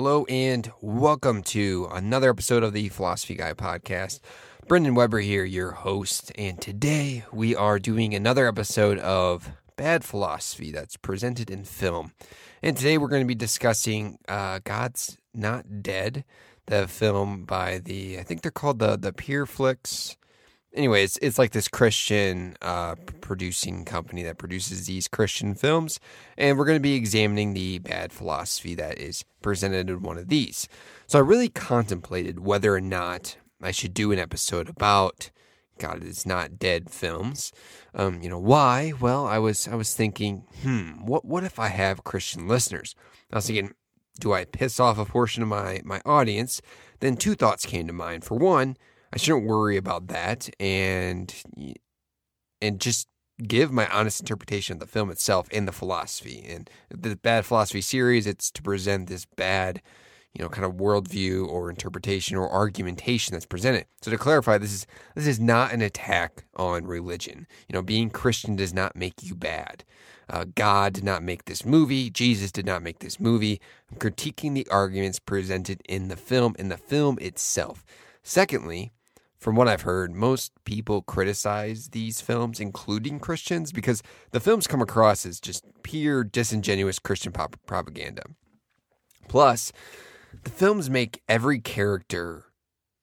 Hello and welcome to another episode of the Philosophy Guy podcast. Brendan Weber here, your host, and today we are doing another episode of Bad Philosophy that's presented in film. And today we're going to be discussing uh, God's Not Dead, the film by the, I think they're called the, the Pureflix anyway, it's, it's like this Christian uh, producing company that produces these Christian films. And we're going to be examining the bad philosophy that is presented in one of these. So I really contemplated whether or not I should do an episode about God is not dead films. Um, you know why? Well, I was I was thinking, hmm, what what if I have Christian listeners? I was thinking, do I piss off a portion of my my audience? Then two thoughts came to mind. For one, I shouldn't worry about that and and just give my honest interpretation of the film itself and the philosophy. And the bad philosophy series, it's to present this bad, you know, kind of worldview or interpretation or argumentation that's presented. So to clarify, this is this is not an attack on religion. You know, being Christian does not make you bad. Uh, God did not make this movie. Jesus did not make this movie. I'm critiquing the arguments presented in the film, in the film itself. Secondly, from what I've heard, most people criticize these films, including Christians, because the films come across as just pure disingenuous Christian pop- propaganda. Plus, the films make every character,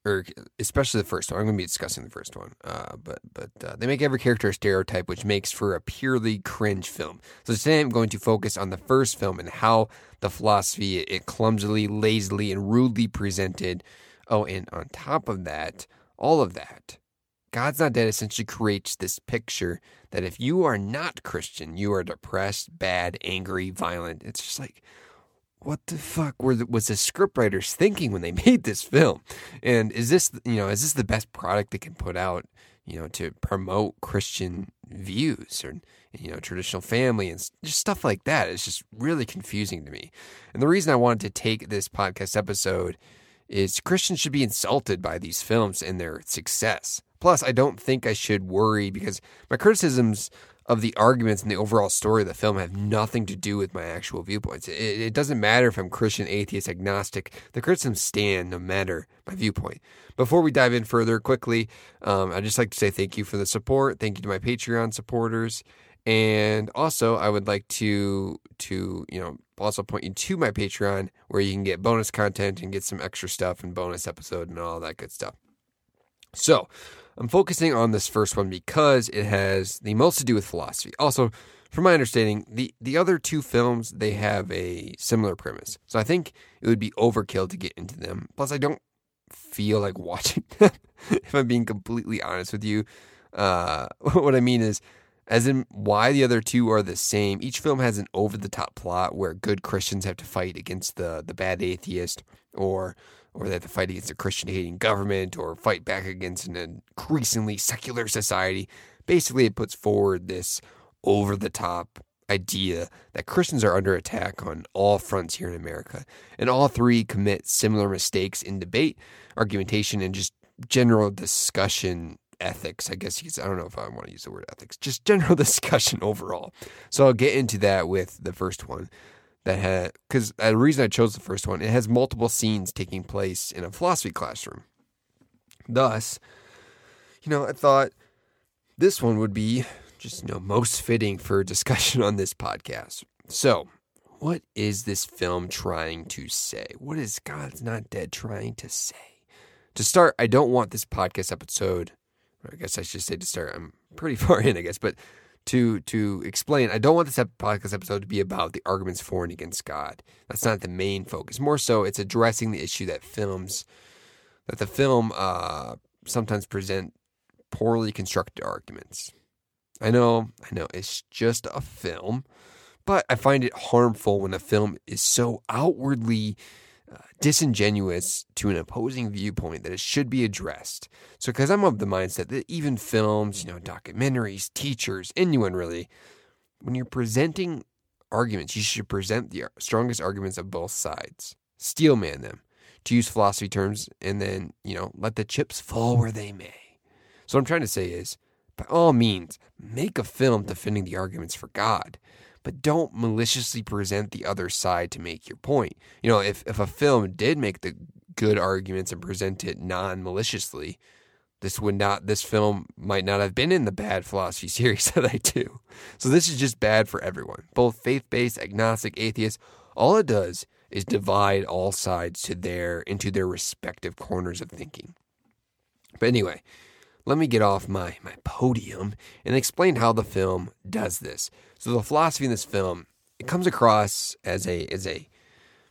or especially the first one. I'm going to be discussing the first one, uh, but but uh, they make every character a stereotype, which makes for a purely cringe film. So today I'm going to focus on the first film and how the philosophy it clumsily, lazily, and rudely presented. Oh, and on top of that all of that. God's Not Dead essentially creates this picture that if you are not Christian, you are depressed, bad, angry, violent. It's just like, what the fuck were the, was the scriptwriters thinking when they made this film? And is this, you know, is this the best product they can put out, you know, to promote Christian views or, you know, traditional family and just stuff like that? It's just really confusing to me. And the reason I wanted to take this podcast episode is Christians should be insulted by these films and their success. Plus, I don't think I should worry because my criticisms of the arguments and the overall story of the film have nothing to do with my actual viewpoints. It, it, doesn't matter if I'm Christian, atheist, agnostic. The criticisms stand no matter my viewpoint. Before we dive in further, quickly, um, I'd just like to say thank you for the support. Thank you to my Patreon supporters. And also, I would like to to you know also point you to my Patreon where you can get bonus content and get some extra stuff and bonus episode and all that good stuff. So, I'm focusing on this first one because it has the most to do with philosophy. Also, from my understanding, the the other two films they have a similar premise. So I think it would be overkill to get into them. Plus, I don't feel like watching them. if I'm being completely honest with you, uh, what I mean is as in why the other two are the same. Each film has an over the top plot where good Christians have to fight against the, the bad atheist or or they have to fight against a Christian hating government or fight back against an increasingly secular society. Basically, it puts forward this over the top idea that Christians are under attack on all fronts here in America. And all three commit similar mistakes in debate, argumentation, and just general discussion ethics, I guess you could. I don't know if I want to use the word ethics, just general discussion overall. So I'll get into that with the first one that had, because uh, the reason I chose the first one, it has multiple scenes taking place in a philosophy classroom. Thus, you know, I thought this one would be just, you know, most fitting for discussion on this podcast. So, what is this film trying to say? What is God's Not Dead trying to say? To start, I don't want this podcast episode I guess I should say to start. I'm pretty far in, I guess, but to to explain, I don't want this podcast episode to be about the arguments for and against God. That's not the main focus. More so, it's addressing the issue that films that the film uh, sometimes present poorly constructed arguments. I know, I know, it's just a film, but I find it harmful when a film is so outwardly disingenuous to an opposing viewpoint that it should be addressed. So, because I'm of the mindset that even films, you know, documentaries, teachers, anyone really, when you're presenting arguments, you should present the strongest arguments of both sides, steelman them, to use philosophy terms, and then, you know, let the chips fall where they may. So, what I'm trying to say is, by all means, make a film defending the arguments for God. But don't maliciously present the other side to make your point. You know, if, if a film did make the good arguments and present it non maliciously, this would not this film might not have been in the bad philosophy series that I do. So this is just bad for everyone, both faith-based, agnostic, atheist. All it does is divide all sides to their into their respective corners of thinking. But anyway, let me get off my, my podium and explain how the film does this. So the philosophy in this film, it comes across as a as a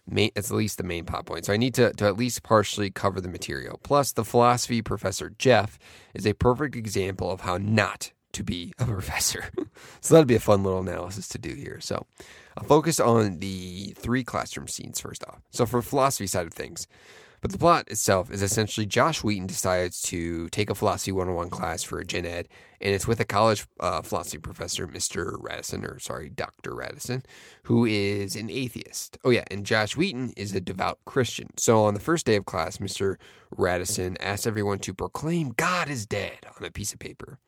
main at least the main plot point. So I need to, to at least partially cover the material. Plus, the philosophy professor Jeff is a perfect example of how not to be a professor. so that'd be a fun little analysis to do here. So I'll focus on the three classroom scenes first off. So for philosophy side of things, but the plot itself is essentially Josh Wheaton decides to take a philosophy 101 class for a gen ed, and it's with a college uh, philosophy professor, Mr. Radisson, or sorry, Dr. Radisson, who is an atheist. Oh, yeah, and Josh Wheaton is a devout Christian. So on the first day of class, Mr. Radisson asks everyone to proclaim God is dead on a piece of paper.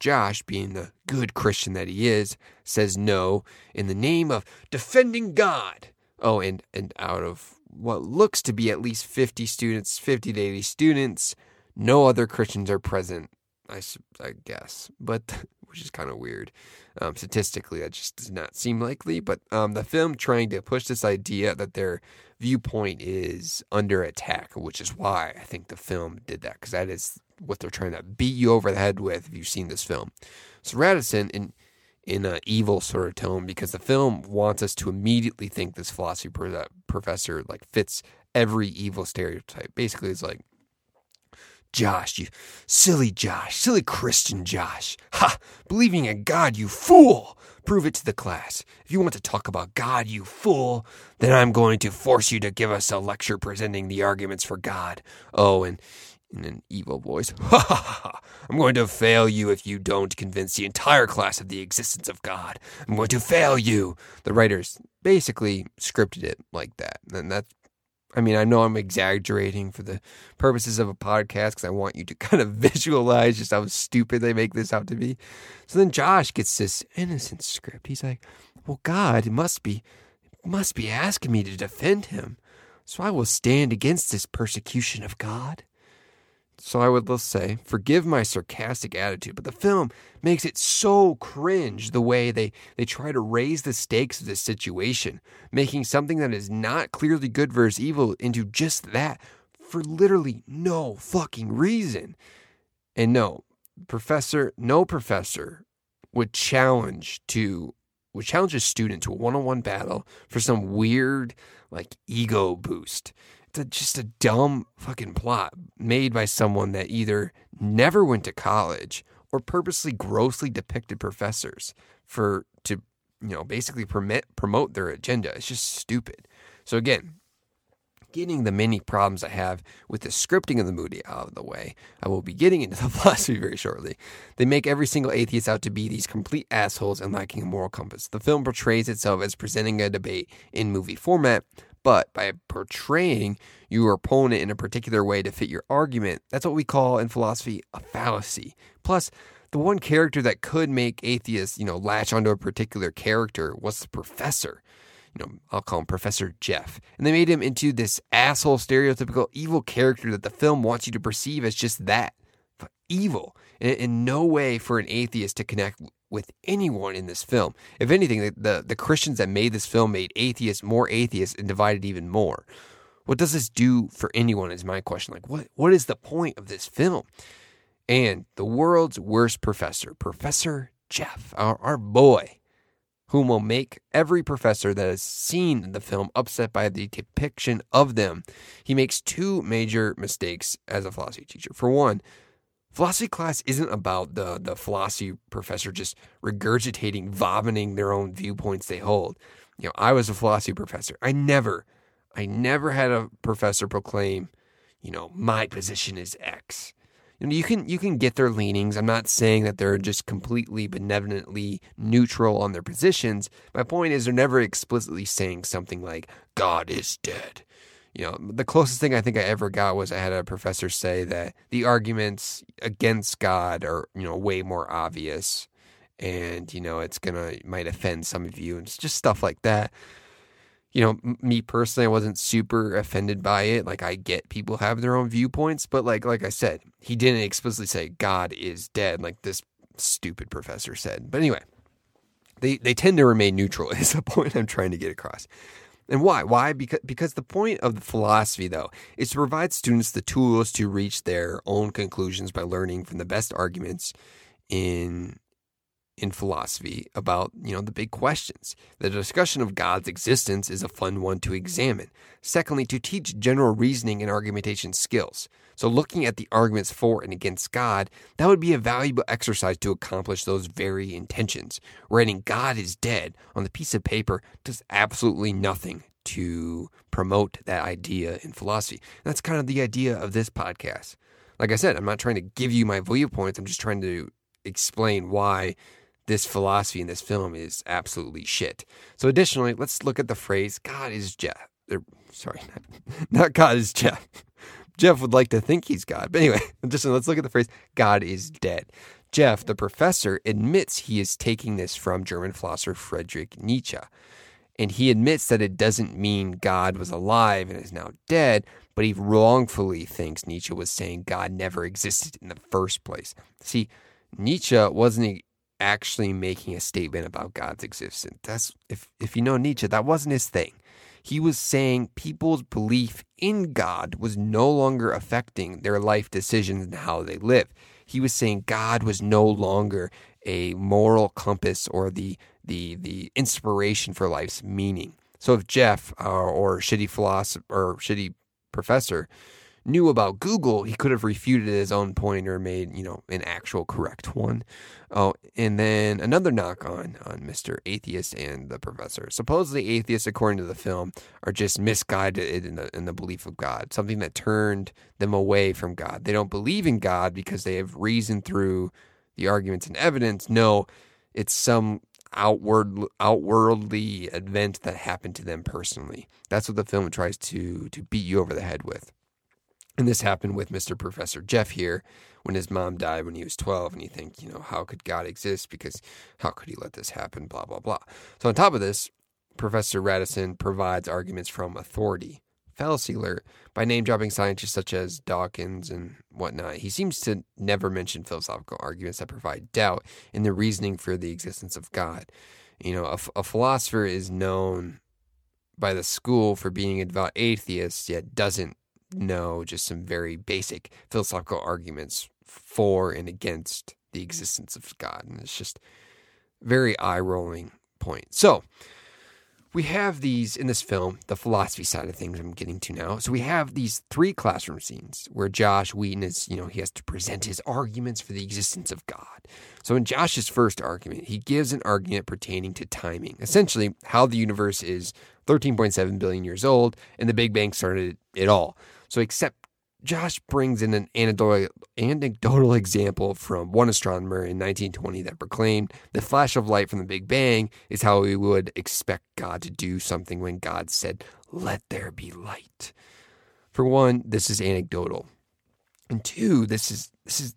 Josh, being the good Christian that he is, says no in the name of defending God. Oh, and, and out of what looks to be at least 50 students, 50 to 80 students. No other Christians are present, I, I guess, but which is kind of weird. Um, statistically, that just does not seem likely. But um, the film trying to push this idea that their viewpoint is under attack, which is why I think the film did that, because that is what they're trying to beat you over the head with if you've seen this film. So Radisson, in in an evil sort of tone because the film wants us to immediately think this philosophy professor like fits every evil stereotype. Basically, it's like, Josh, you silly Josh, silly Christian Josh. Ha! Believing in God, you fool! Prove it to the class. If you want to talk about God, you fool, then I'm going to force you to give us a lecture presenting the arguments for God. Oh, and in an evil voice. Ha ha ha! I'm going to fail you if you don't convince the entire class of the existence of God. I'm going to fail you. The writers basically scripted it like that. And that's, I mean, I know I'm exaggerating for the purposes of a podcast because I want you to kind of visualize just how stupid they make this out to be. So then Josh gets this innocent script. He's like, well, God must be, must be asking me to defend him. So I will stand against this persecution of God. So I would let's say, forgive my sarcastic attitude, but the film makes it so cringe the way they, they try to raise the stakes of this situation, making something that is not clearly good versus evil into just that for literally no fucking reason. And no, professor, no professor would challenge to would challenge a student to a one-on-one battle for some weird like ego boost a, just a dumb fucking plot made by someone that either never went to college or purposely grossly depicted professors for to you know basically permit promote their agenda. It's just stupid. So again, getting the many problems I have with the scripting of the movie out of the way, I will be getting into the philosophy very shortly. They make every single atheist out to be these complete assholes and lacking a moral compass. The film portrays itself as presenting a debate in movie format, but by portraying your opponent in a particular way to fit your argument, that's what we call in philosophy a fallacy. Plus, the one character that could make atheists, you know, latch onto a particular character was the professor. You know, I'll call him Professor Jeff. And they made him into this asshole, stereotypical evil character that the film wants you to perceive as just that evil. In, in no way for an atheist to connect with anyone in this film. If anything, the, the, the Christians that made this film made atheists more atheists and divided even more. What does this do for anyone is my question. Like, what what is the point of this film? And the world's worst professor, Professor Jeff, our, our boy, whom will make every professor that has seen the film upset by the depiction of them. He makes two major mistakes as a philosophy teacher. For one, Philosophy class isn't about the, the philosophy professor just regurgitating, vomiting their own viewpoints they hold. You know, I was a philosophy professor. I never, I never had a professor proclaim, you know, my position is X. You know, you can you can get their leanings. I'm not saying that they're just completely benevolently neutral on their positions. My point is they're never explicitly saying something like God is dead you know, the closest thing I think I ever got was I had a professor say that the arguments against God are, you know, way more obvious and you know it's gonna might offend some of you and it's just stuff like that. You know me personally i wasn't super offended by it. Like i get people have their own viewpoints but like like i said he didn't explicitly say god is dead like this stupid professor said. But anyway they they tend to remain neutral is the point i'm trying to get across and why? Why? Because because the point of the philosophy, though, is to provide students the tools to reach their own conclusions by learning from the best arguments in in philosophy about, you know, the big questions. The discussion of God's existence is a fun one to mm-hmm. examine. Secondly, to teach general reasoning and argumentation skills. So looking at the arguments for and against God, that would be a valuable exercise to accomplish those very intentions. Writing God is dead on the piece of paper does absolutely nothing to promote that idea in philosophy. That's kind of the idea of this podcast. Like I said, I'm not trying to give you my viewpoints. I'm just trying to explain why this philosophy in this film is absolutely shit. So, additionally, let's look at the phrase God is Jeff. Er, sorry, not, not God is Jeff. Jeff would like to think he's God. But anyway, just let's look at the phrase God is dead. Jeff, the professor, admits he is taking this from German philosopher Friedrich Nietzsche. And he admits that it doesn't mean God was alive and is now dead, but he wrongfully thinks Nietzsche was saying God never existed in the first place. See, Nietzsche wasn't actually making a statement about God's existence. That's if if you know Nietzsche, that wasn't his thing. He was saying people's belief in God was no longer affecting their life decisions and how they live. He was saying God was no longer a moral compass or the the the inspiration for life's meaning. So if Jeff uh, or shitty philosopher or shitty professor knew about Google, he could have refuted his own point or made, you know, an actual correct one. Oh, and then another knock on on Mr. Atheist and the professor. Supposedly atheists, according to the film, are just misguided in the in the belief of God, something that turned them away from God. They don't believe in God because they have reasoned through the arguments and evidence. No, it's some outward outworldly event that happened to them personally. That's what the film tries to to beat you over the head with. And this happened with Mr. Professor Jeff here when his mom died when he was 12. And you think, you know, how could God exist? Because how could he let this happen? Blah, blah, blah. So, on top of this, Professor Radisson provides arguments from authority. Fallacy alert by name dropping scientists such as Dawkins and whatnot. He seems to never mention philosophical arguments that provide doubt in the reasoning for the existence of God. You know, a, a philosopher is known by the school for being a devout atheist, yet doesn't Mm-hmm. know just some very basic philosophical arguments for and against the mm-hmm. existence of God. And it's just very eye rolling point. So, we have these in this film, the philosophy side of things I'm getting to now. So we have these three classroom scenes where Josh Wheaton is, you know, he has to present his arguments for the existence of God. So in Josh's first argument, he gives an argument pertaining to timing, essentially how the universe is 13.7 billion years old and the Big Bang started it all. So, except Josh brings in an anecdotal example from one astronomer in 1920 that proclaimed the flash of light from the Big Bang is how we would expect God to do something when God said, Let there be light. For one, this is anecdotal. And two, this is this is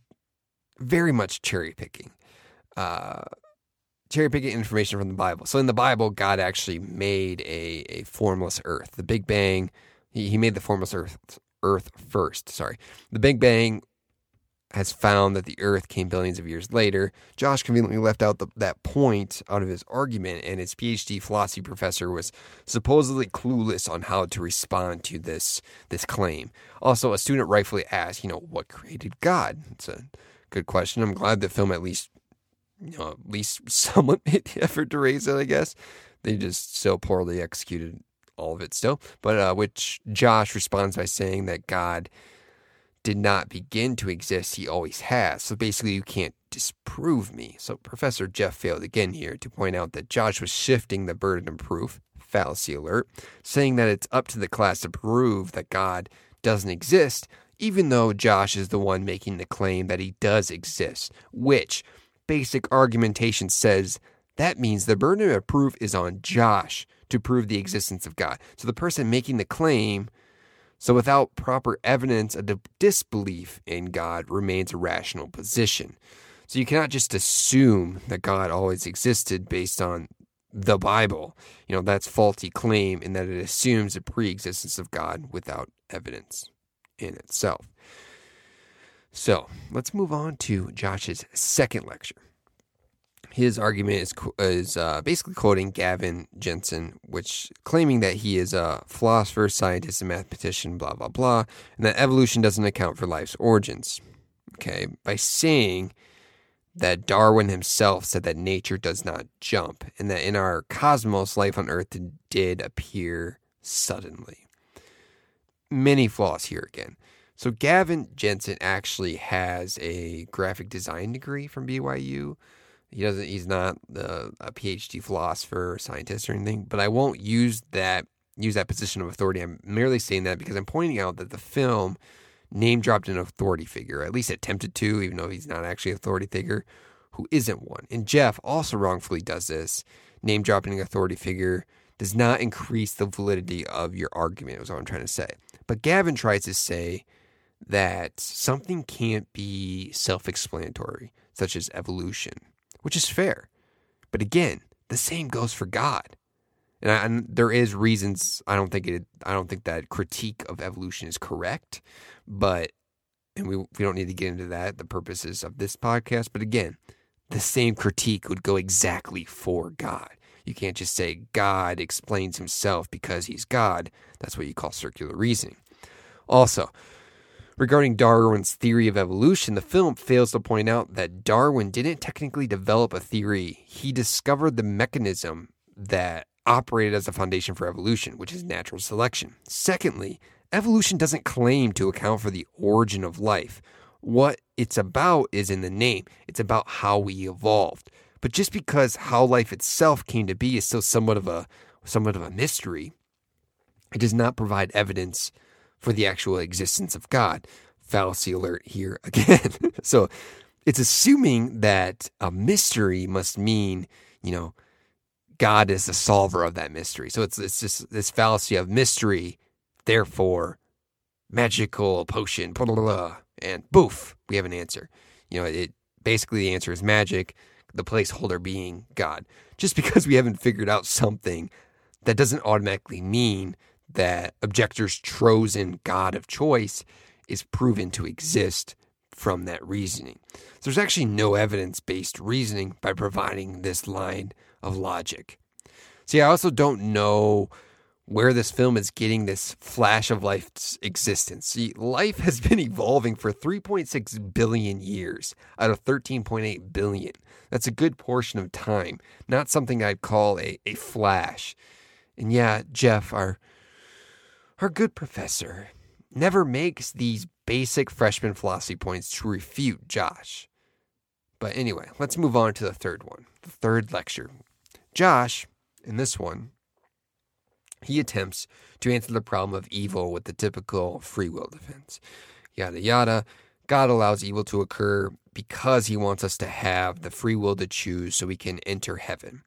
very much cherry picking. Uh, cherry picking information from the Bible. So in the Bible, God actually made a, a formless earth. The Big Bang he, he made the formless earth, earth first. Sorry. The Big Bang has found that the Earth came billions of years later. Josh conveniently left out the, that point out of his argument, and his PhD philosophy professor was supposedly clueless on how to respond to this this claim. Also, a student rightfully asked, you know, what created God? It's a good question. I'm glad the film at least, you know, at least somewhat made the effort to raise it. I guess they just so poorly executed all of it still, but uh, which Josh responds by saying that God did not begin to exist, he always has. So basically, you can't disprove me. So Professor Jeff failed again here to point out that Josh was shifting the burden of proof, fallacy alert, saying that it's up to the class to prove that God doesn't exist, even though Josh is the one making the claim that he does exist, which basic argumentation says that means the burden of proof is on Josh to prove the existence of God. So the person making the claim, so without proper evidence, a disbelief in God remains a rational position. So you cannot just assume that God always existed based on the Bible. You know, that's faulty claim in that it assumes a pre-existence of God without evidence in itself. So let's move on to Josh's second lecture. His argument is is uh, basically quoting Gavin Jensen, which claiming that he is a philosopher, scientist, and mathematician, blah blah blah, and that evolution doesn't account for life's origins. Okay, by saying that Darwin himself said that nature does not jump, and that in our cosmos, life on Earth did appear suddenly. Many flaws here again. So Gavin Jensen actually has a graphic design degree from BYU. He doesn't. He's not uh, a PhD philosopher or scientist or anything. But I won't use that use that position of authority. I'm merely saying that because I'm pointing out that the film name dropped an authority figure, at least attempted to, even though he's not actually an authority figure, who isn't one. And Jeff also wrongfully does this. Name dropping an authority figure does not increase the validity of your argument, is what I'm trying to say. But Gavin tries to say that something can't be self explanatory, such as evolution, which is fair. But again, the same goes for God. And, I, and, there is reasons I don't think it I don't think that critique of evolution is correct, but and we we don't need to get into that the purposes of this podcast, but again, the same critique would go exactly for God. You can't just say God explains himself because he's God. That's what you call circular reasoning. Also, Regarding Darwin's theory of evolution, the film fails to point out that Darwin didn't technically develop a theory. He discovered the mechanism that operated as a foundation for evolution, which is natural selection. Secondly, evolution doesn't claim to account for the origin of life. What it's about is in the name. It's about how we evolved. But just because how life itself came to be is still somewhat of a somewhat of a mystery, it does not provide evidence for the actual existence of God. Fallacy alert here again. so it's assuming that a mystery must mean, you know, God is the solver of that mystery. So it's it's just this fallacy of mystery, therefore magical potion, blah, blah, blah, and boof, we have an answer. You know, it basically the answer is magic, the placeholder being God. Just because we haven't figured out something, that doesn't automatically mean that objectors' chosen God of choice is proven to exist from that reasoning. So there's actually no evidence based reasoning by providing this line of logic. See, I also don't know where this film is getting this flash of life's existence. See, life has been evolving for 3.6 billion years out of 13.8 billion. That's a good portion of time, not something I'd call a, a flash. And yeah, Jeff, our our good professor never makes these basic freshman philosophy points to refute Josh. But anyway, let's move on to the third one, the third lecture. Josh, in this one, he attempts to answer the problem of evil with the typical free will defense. Yada yada. God allows evil to occur because he wants us to have the free will to choose so we can enter heaven.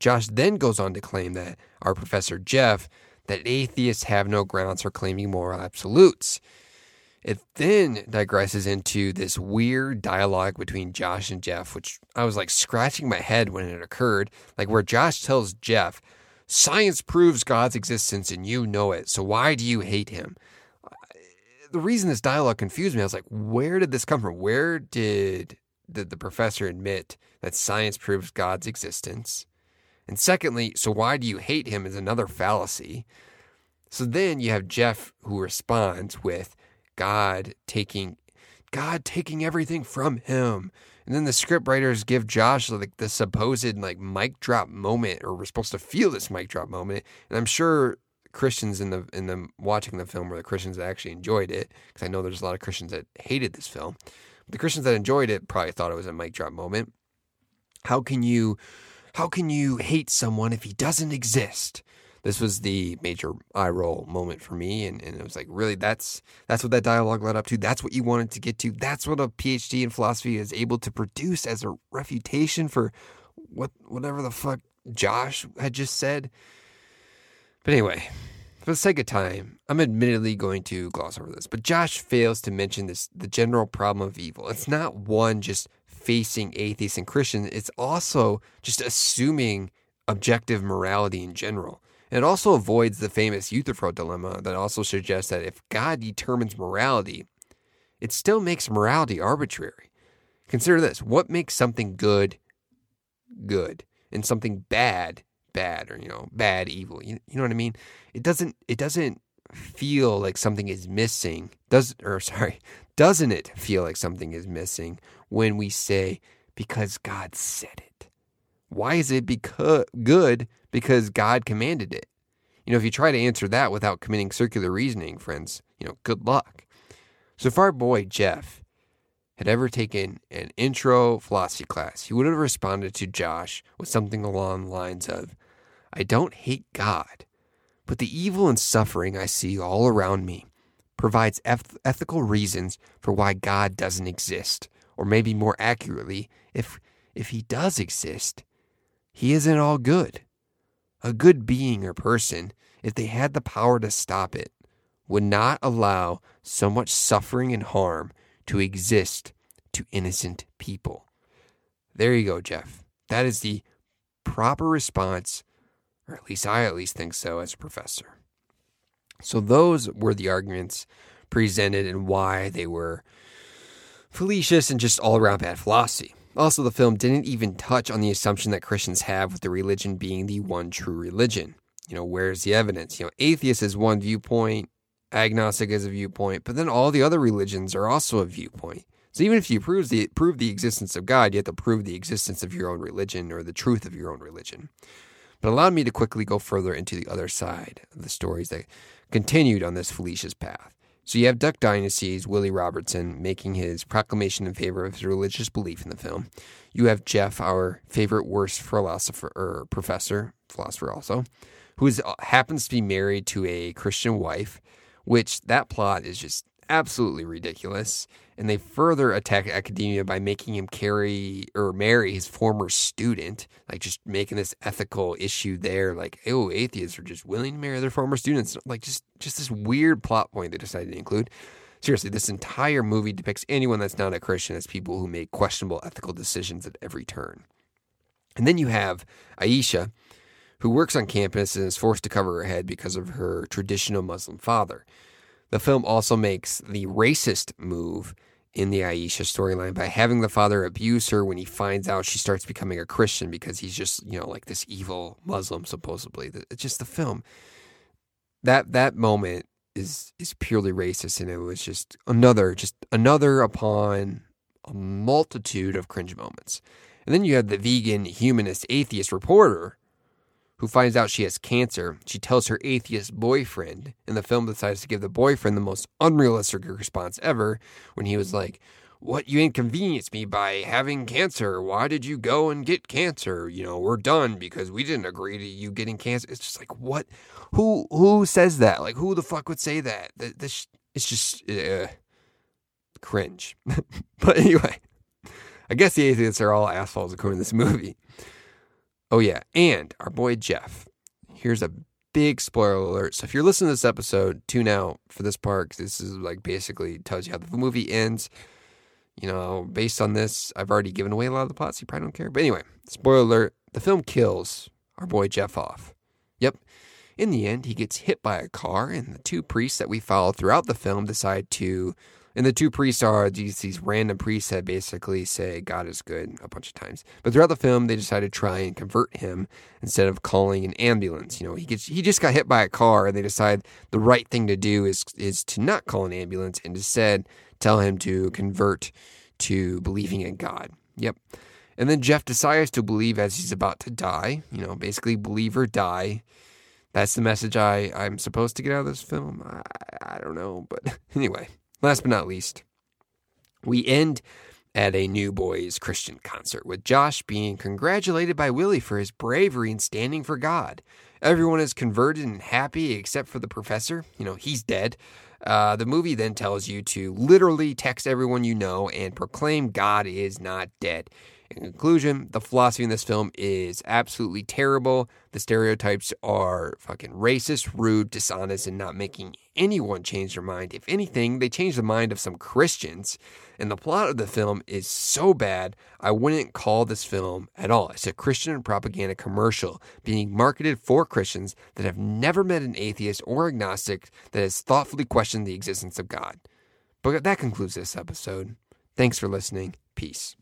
Josh then goes on to claim that our professor Jeff that atheists have no grounds for claiming moral absolutes. It then digresses into this weird dialogue between Josh and Jeff, which I was like scratching my head when it occurred. Like where Josh tells Jeff, Science proves God's existence and you know it, so why do you hate him? Uh, the reason this dialogue confused me, I was like, where did this come from? Where did, did the professor admit that science proves God's existence? And secondly, so why do you hate him is another fallacy. So then you have Jeff who responds with God taking God taking everything from him. And then the script writers give Josh like the supposed like mic drop moment, or we're supposed to feel this mic drop moment. And I'm sure Christians in the in the watching the film were the Christians that actually enjoyed it, because I know there's a lot of Christians that hated this film. But the Christians that enjoyed it probably thought it was a mic drop moment. How can you how can you hate someone if he doesn't exist? This was the major eye roll moment for me, and, and it was like, really, that's that's what that dialogue led up to. That's what you wanted to get to. That's what a PhD in philosophy is able to produce as a refutation for what whatever the fuck Josh had just said. But anyway, for the sake of time, I'm admittedly going to gloss over this. But Josh fails to mention this the general problem of evil. It's not one just facing atheists and Christians, it's also just assuming objective morality in general. And it also avoids the famous Euthyphro dilemma that also suggests that if God determines morality, it still makes morality arbitrary. Consider this what makes something good good and something bad bad or you know bad evil you, you know what i mean it doesn't it doesn't feel like something is missing does or sorry doesn't it feel like something is missing when we say because god said it. Why is it because good because god commanded it? You know if you try to answer that without committing circular reasoning friends you know good luck. So if our boy jeff had ever taken an intro philosophy class, he would have responded to Josh with something along the lines of, I don't hate God, but the evil and suffering I see all around me provides eth- ethical reasons for why God doesn't exist. Or maybe more accurately, if, if he does exist, he isn't all good. A good being or person, if they had the power to stop it, would not allow so much suffering and harm to exist to innocent people. There you go, Jeff. That is the proper response, or at least I at least think so as a professor. So those were the arguments presented and why they were fallacious and just all around bad philosophy. Also, the film didn't even touch on the assumption that Christians have with the religion being the one true religion. You know, where's the evidence? You know, atheist is one viewpoint, agnostic is a viewpoint, but then all the other religions are also a viewpoint. So even if you prove the prove the existence of God, you have to prove the existence of your own religion or the truth of your own religion. But allowed me to quickly go further into the other side of the stories that continued on this fallacious path. So you have Duck Dynasty's Willie Robertson making his proclamation in favor of his religious belief in the film. You have Jeff, our favorite worst philosopher or professor, philosopher also, who is, uh, happens to be married to a Christian wife, which that plot is just absolutely ridiculous. And they further attack academia by making him carry or marry his former student, like just making this ethical issue there. Like, oh, atheists are just willing to marry their former students. Like, just just this weird plot point they decided to include. Seriously, this entire movie depicts anyone that's not a Christian as people who make questionable ethical decisions at every turn. And then you have Aisha, who works on campus and is forced to cover her head because of her traditional Muslim father. The film also makes the racist move in the Aisha storyline by having the father abuse her when he finds out she starts becoming a Christian because he's just, you know, like this evil Muslim supposedly. It's just the film. That that moment is is purely racist and it was just another just another upon a multitude of cringe moments. And then you have the vegan, humanist, atheist reporter who finds out she has cancer. She tells her atheist boyfriend, and the film decides to give the boyfriend the most unrealistic response ever when he was like, What you inconvenienced me by having cancer. Why did you go and get cancer? You know, we're done because we didn't agree to you getting cancer. It's just like, what? Who who says that? Like, who the fuck would say that? This, it's just uh, cringe. but anyway, I guess the atheists are all assholes according to this movie. Oh, yeah. And our boy Jeff. Here's a big spoiler alert. So if you're listening to this episode, tune out for this part this is like basically tells you how the movie ends. You know, based on this, I've already given away a lot of the plots. So you probably don't care. But anyway, spoiler alert the film kills our boy Jeff off. Yep. In the end, he gets hit by a car, and the two priests that we follow throughout the film decide to and the two priests are these, these random priests that basically say God is good a bunch of times. But throughout the film, they decide to try and convert him instead of calling an ambulance. You know, he gets he just got hit by a car, and they decide the right thing to do is is to not call an ambulance and instead tell him to convert to believing in God. Yep. And then Jeff decides to believe as he's about to die. You know, basically believe or die. That's the message I, I'm supposed to get out of this film. I, I don't know. But anyway, Last but not least, we end at a Newsboys Christian concert with Josh being congratulated by Willie for his bravery in standing for God. Everyone is converted and happy except for the professor. You know, he's dead. Uh, the movie then tells you to literally text everyone you know and proclaim God is not dead. In conclusion, the philosophy in this film is absolutely terrible. The stereotypes are fucking racist, rude, dishonest, and not making anyone change their mind. If anything, they change the mind of some Christians. And the plot of the film is so bad, I wouldn't call this film at all. It's a Christian propaganda commercial being marketed for Christians that have never met an atheist or agnostic that has thoughtfully questioned the existence of God. But that concludes this episode. Thanks for listening. Peace.